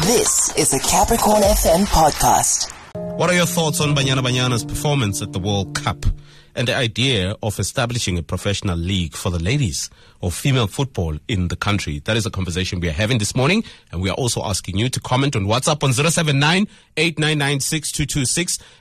This is a Capricorn FM podcast. What are your thoughts on Banyana Banyana's performance at the World Cup and the idea of establishing a professional league for the ladies of female football in the country? That is a conversation we are having this morning, and we are also asking you to comment on WhatsApp on 079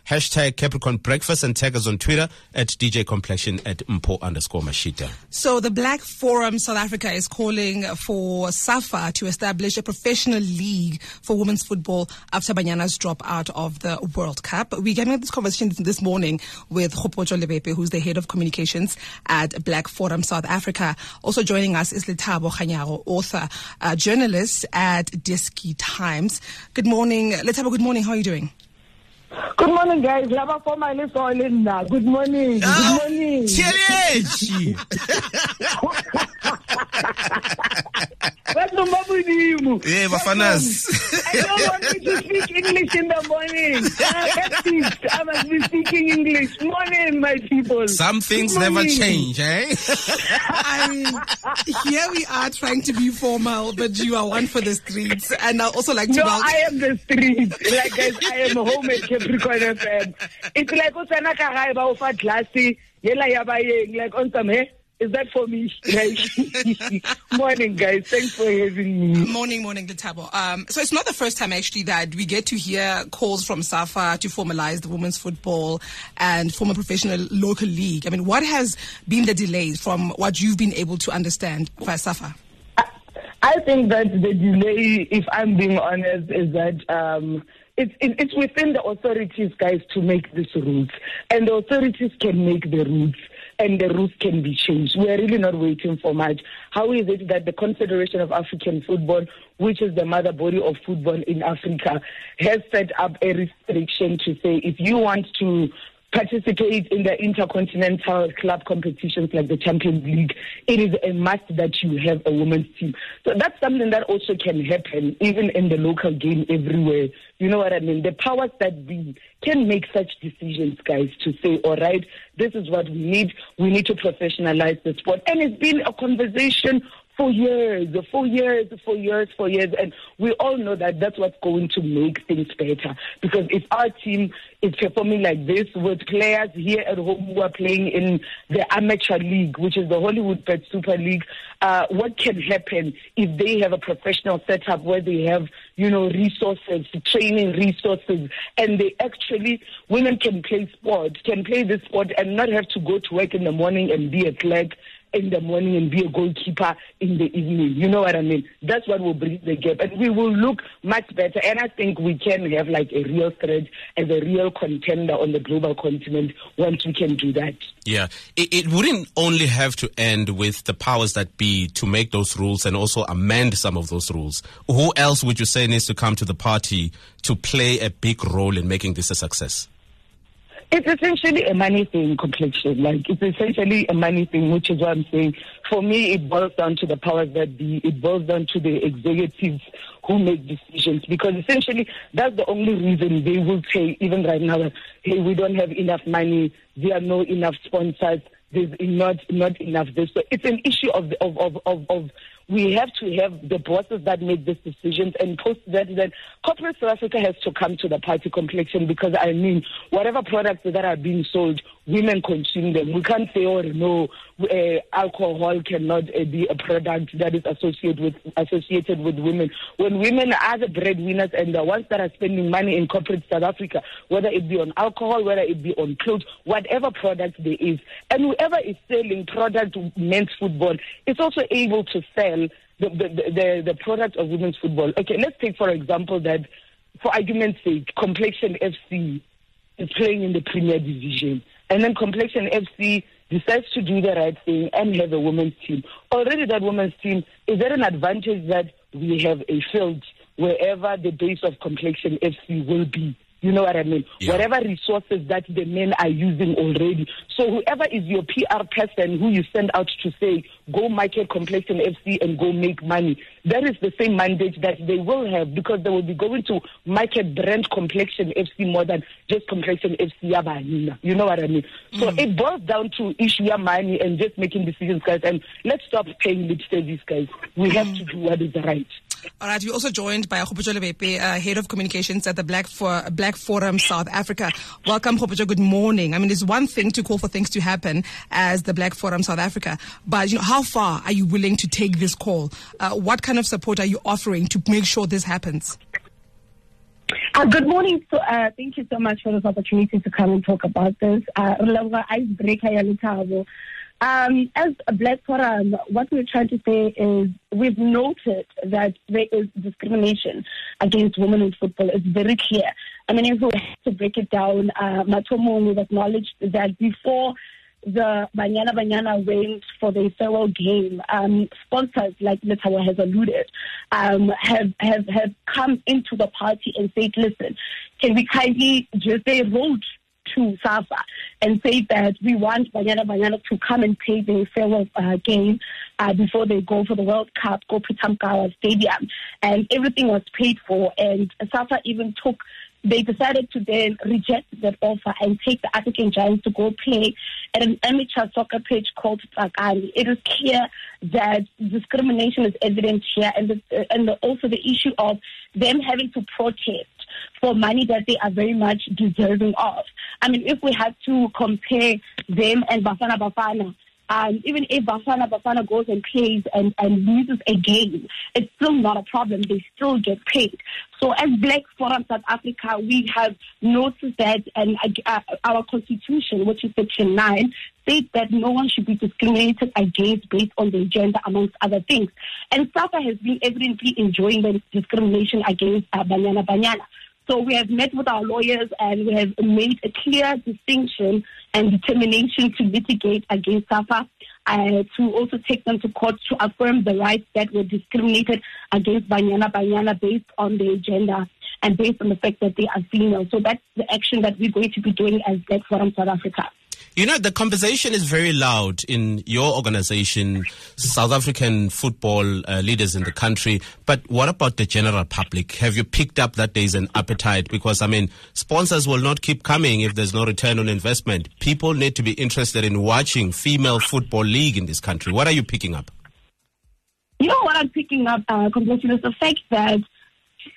hashtag Capricorn Breakfast and tag us on Twitter at DJ Complexion at Mpho underscore Mashita. So the Black Forum South Africa is calling for SAFA to establish a professional league for women's football after Banyana's drop out of the World Cup. We're getting this conversation this morning with Kgopotso Who's the head of communications at Black Forum South Africa. Also joining us is Lethabo Kganyago, author, uh, journalist at Diski Times. Good morning, Lethabo. Good morning. How are you doing? Good morning, guys. Lava for my little Linda. Good morning. Good Ah, morning. What's the matter with you? Eh, Bafanas. I don't want you to speak English in the morning. Ah, I must be speaking English. Morning, my people. Some things Good never change, eh? I mean, here we are trying to be formal, but you are one for the streets. And I also like to No, welcome. I am the street. Like guys, I am a home at Capricorn FM. It's like o tsena ka gae ba o fa glassy, yela ya like on some hey, is that for me? Morning guys, thanks for having me. Morning, morning, Lethabo. Um, so it's not the first time actually that we get to hear calls from SAFA to formalize the women's football and form a professional local league. I mean, what has been the delay from what you've been able to understand for SAFA? I think that the delay, if I'm being honest, is that um, it's it's within the authorities, guys, to make these rules, and the authorities can make the rules. And the rules can be changed. We are really not waiting for much. How is it that the Confederation of African Football, which is the mother body of football in Africa, has set up a restriction to say if you want to participate in the intercontinental club competitions like the Champions League, it is a must that you have a women's team. So that's something that also can happen even in the local game everywhere. You know what I mean? The powers that be can make such decisions, guys, to say, all right, this is what we need. We need to professionalize the sport. And it's been a conversation for years, for years, for years, for years. And we all know that that's what's going to make things better. Because if our team is performing like this with players here at home who are playing in the amateur league, which is the Hollywoodbets Super League, uh, what can happen if they have a professional setup where they have, you know, resources, training resources, and they actually, women can play sport, can play this sport and not have to go to work in the morning and be a clerk in the morning and be a goalkeeper in the evening. You know what I mean? That's what will bridge the gap. And we will look much better. And I think we can have like a real threat as a real contender on the global continent once we can do that. Yeah, it, it wouldn't only have to end with the powers that be to make those rules and also amend some of those rules. Who else would you say needs to come to the party to play a big role in making this a success? It's essentially a money thing, complexion. Like it's essentially a money thing, which is what I'm saying. For me, it boils down to the powers that be. It boils down to the executives who make decisions, because essentially that's the only reason they will say, even right now, that, hey, we don't have enough money. There are no enough sponsors. There's not not enough this. So it's an issue of of, of of of we have to have the bosses that make these decisions and post that that corporate South Africa has to come to the party complexion because I mean whatever products that are being sold, women consume them. We can't say oh no, uh, alcohol cannot uh, be a product that is associated with associated with women. When women are the breadwinners and the ones that are spending money in corporate South Africa, whether it be on alcohol, whether it be on clothes, whatever product there is, and whoever is selling product men's football is also able to sell Um, the, the, the, the product of women's football. Okay, let's take for example that, for argument's sake, Complexion FC is playing in the Premier Division, and then Complexion FC decides to do the right thing and have a women's team. Already, that women's team is at an advantage that we have a field wherever the base of Complexion FC will be. You know what I mean? Yeah. Whatever resources that the men are using already. So whoever is your PR person who you send out to say, go market Complexion FC and go make money, that is the same mandate that they will have because they will be going to market brand Complexion FC more than just Complexion FC Yabanina. You know what I mean? So mm. it boils down to issue your money and just making decisions, guys. And let's stop paying lip service, guys. We have to do what is right. All right, we're also joined by Kgopotso Lebepe, uh, Head of Communications at the Black, For- Black Forum South Africa. Welcome, Kgopotso. Good morning. I mean, it's one thing to call for things to happen as the Black Forum South Africa, but you know, how far are you willing to take this call? Uh, what kind of support are you offering to make sure this happens? Uh, good morning. So, uh, thank you so much for this opportunity to come and talk about this. Uh, Um, as a Black Forum, what we're trying to say is we've noted that there is discrimination against women in football. It's very clear. I mean, if we have to break it down, uh, Matomo, we've acknowledged that before the Banyana Banyana went for the farewell game, um, sponsors like Lethabo has alluded, um, have, have, have come into the party and said, listen, can we kindly just say vote to SAFA and say that we want Banyana Banyana to come and play the farewell uh, game uh, before they go for the World Cup, go to Tamkawa Stadium. And everything was paid for. And SAFA even took they decided to then reject that offer and take the African Giants to go play at an amateur soccer pitch called Tsakane. It is clear that discrimination is evident here, and the, and the, also the issue of them having to protest for money that they are very much deserving of. I mean, if we had to compare them and Bafana Bafana, um, even if Bafana Bafana goes and plays and, and loses a game, it's still not a problem. They still get paid. So as Black Forum South Africa, we have noticed that and uh, our constitution, which is section 9, states that no one should be discriminated against based on their gender, amongst other things. And SAFA has been evidently enjoying the discrimination against uh, Banyana Banyana. So we have met with our lawyers and we have made a clear distinction and determination to litigate against SAFA, uh, to also take them to court to affirm the rights that were discriminated against Banyana Banyana based on their gender and based on the fact that they are female. So that's the action that we're going to be doing as Black Forum South Africa. You know, the conversation is very loud in your organization, South African football uh, leaders in the country. But what about the general public? Have you picked up that there's an appetite? Because, I mean, sponsors will not keep coming if there's no return on investment. People need to be interested in watching female football league in this country. What are you picking up? You know what I'm picking up, uh, is the fact that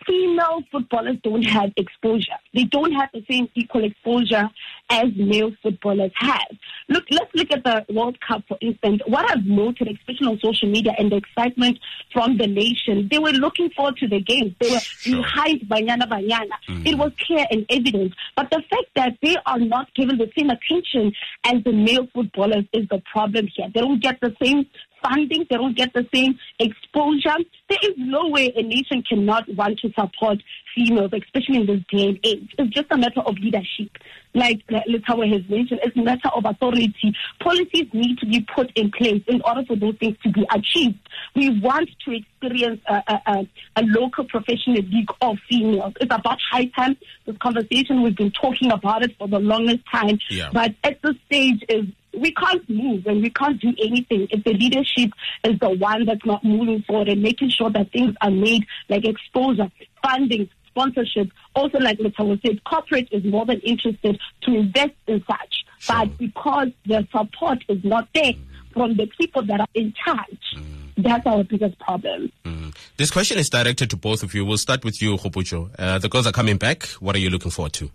female footballers don't have exposure. They don't have the same equal exposure as male footballers have. Look, let's look at the World Cup, for instance. What I've noted, especially on social media and the excitement from the nation, they were looking forward to the games. They were sure. behind Banyana Banyana. Mm-hmm. It was clear and evident. But the fact that they are not given the same attention as the male footballers is the problem here. They don't get the same funding, they don't get the same exposure. There is no way a nation cannot want to support females, especially in this day and age. It's just a matter of leadership. Like Lethabo has mentioned, it's a matter of authority. Policies need to be put in place in order for those things to be achieved. We want to experience a, a, a local professional league of females. It's about high time. This conversation, we've been talking about it for the longest time. Yeah. But at this stage, is we can't move and we can't do anything if the leadership is the one that's not moving forward and making sure that things are made like exposure, funding, sponsorship. Also, like Lethabo said, corporate is more than interested to invest in such. Sure. But because the support is not there from the people that are in charge, mm. that's our biggest problem. Mm. This question is directed to both of you. We'll start with you, Kgopotso. Uh, the girls are coming back. What are you looking forward to?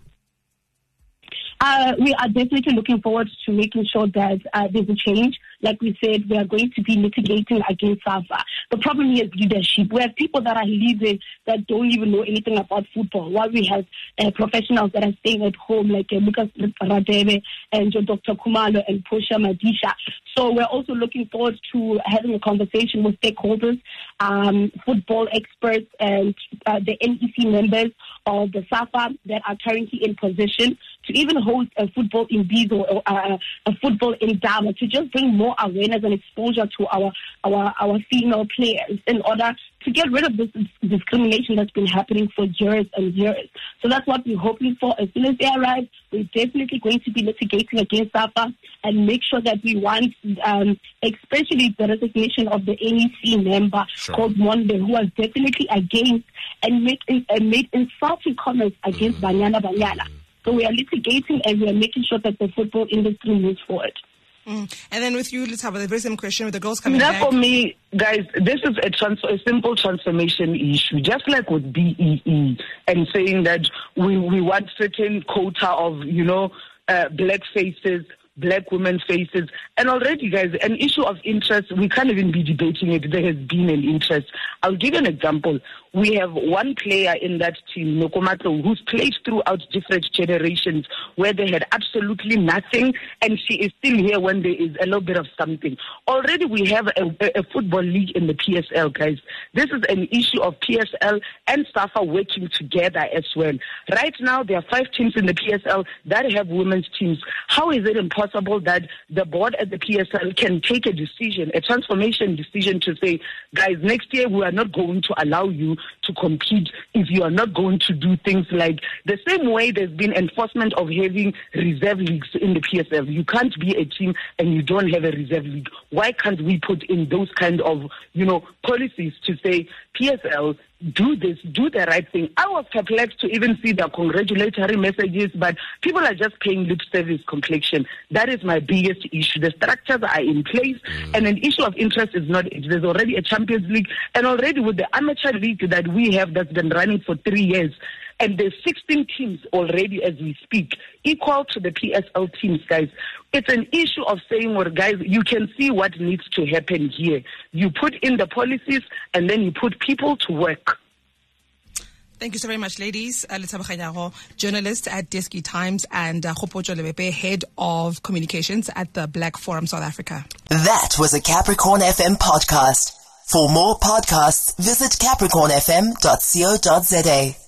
Uh, we are definitely looking forward to making sure that uh, there's a change. Like we said, we are going to be litigating against SAFA. The problem here is leadership. We have people that are leading that don't even know anything about football, while we have uh, professionals that are staying at home, like uh, Lucas Radebe and Dr. Khumalo and Portia Modise. So we're also looking forward to having a conversation with stakeholders, um, football experts, and uh, the NEC members of the SAFA that are currently in position to even host a football imbizo or uh, a football indaba to just bring more awareness and exposure to our, our, our female players in order to get rid of this discrimination that's been happening for years and years. So that's what we're hoping for. As soon as they arrive, we're definitely going to be litigating against SAFA and make sure that we want, um, especially the resignation of the NEC member sure. called Monde, who was definitely against and made, uh, made insulting comments against mm-hmm. Banyana Banyana. So we are litigating and we are making sure that the football industry moves forward. Mm. And then with you, let's have a very same question with the girls coming Now, back. for me, guys, this is a, trans- a simple transformation issue, just like with BEE and saying that we, we want certain quota of, you know, uh, black faces, black women's faces. And already, guys, an issue of interest, we can't even be debating it. There has been an interest. I'll give you an example. We have one player in that team, Noko Matlou, who's played throughout different generations where they had absolutely nothing, and she is still here when there is a little bit of something. Already, we have a, a, football league in the PSL, guys. This is an issue of PSL and SAFA working together as well. Right now, there are five teams in the PSL that have women's teams. How is it impossible that the board at the PSL can take a decision, a transformation decision to say, guys, next year we are not going to allow you to compete if you are not going to do things like the same way there's been enforcement of having reserve leagues in the PSL. You can't be a team and you don't have a reserve league. Why can't we put in those kind of, you know, policies to say PSL do this, do the right thing. I was perplexed to even see the congratulatory messages, but people are just paying lip service complexion. That is my biggest issue. The structures are in place, mm. and an issue of interest is not. There's already a Champions League, and already with the amateur league that we have that's been running for three years. And there's 16 teams already as we speak, equal to the PSL teams, guys. It's an issue of saying, well, guys, you can see what needs to happen here. You put in the policies and then you put people to work. Thank you so very much, ladies. Uh, Let's have a journalist at Diski Times and uh, Kgopotso Lebepe, head of communications at the Black Forum South Africa. That was a Capricorn FM podcast. For more podcasts, visit capricornfm.co.za.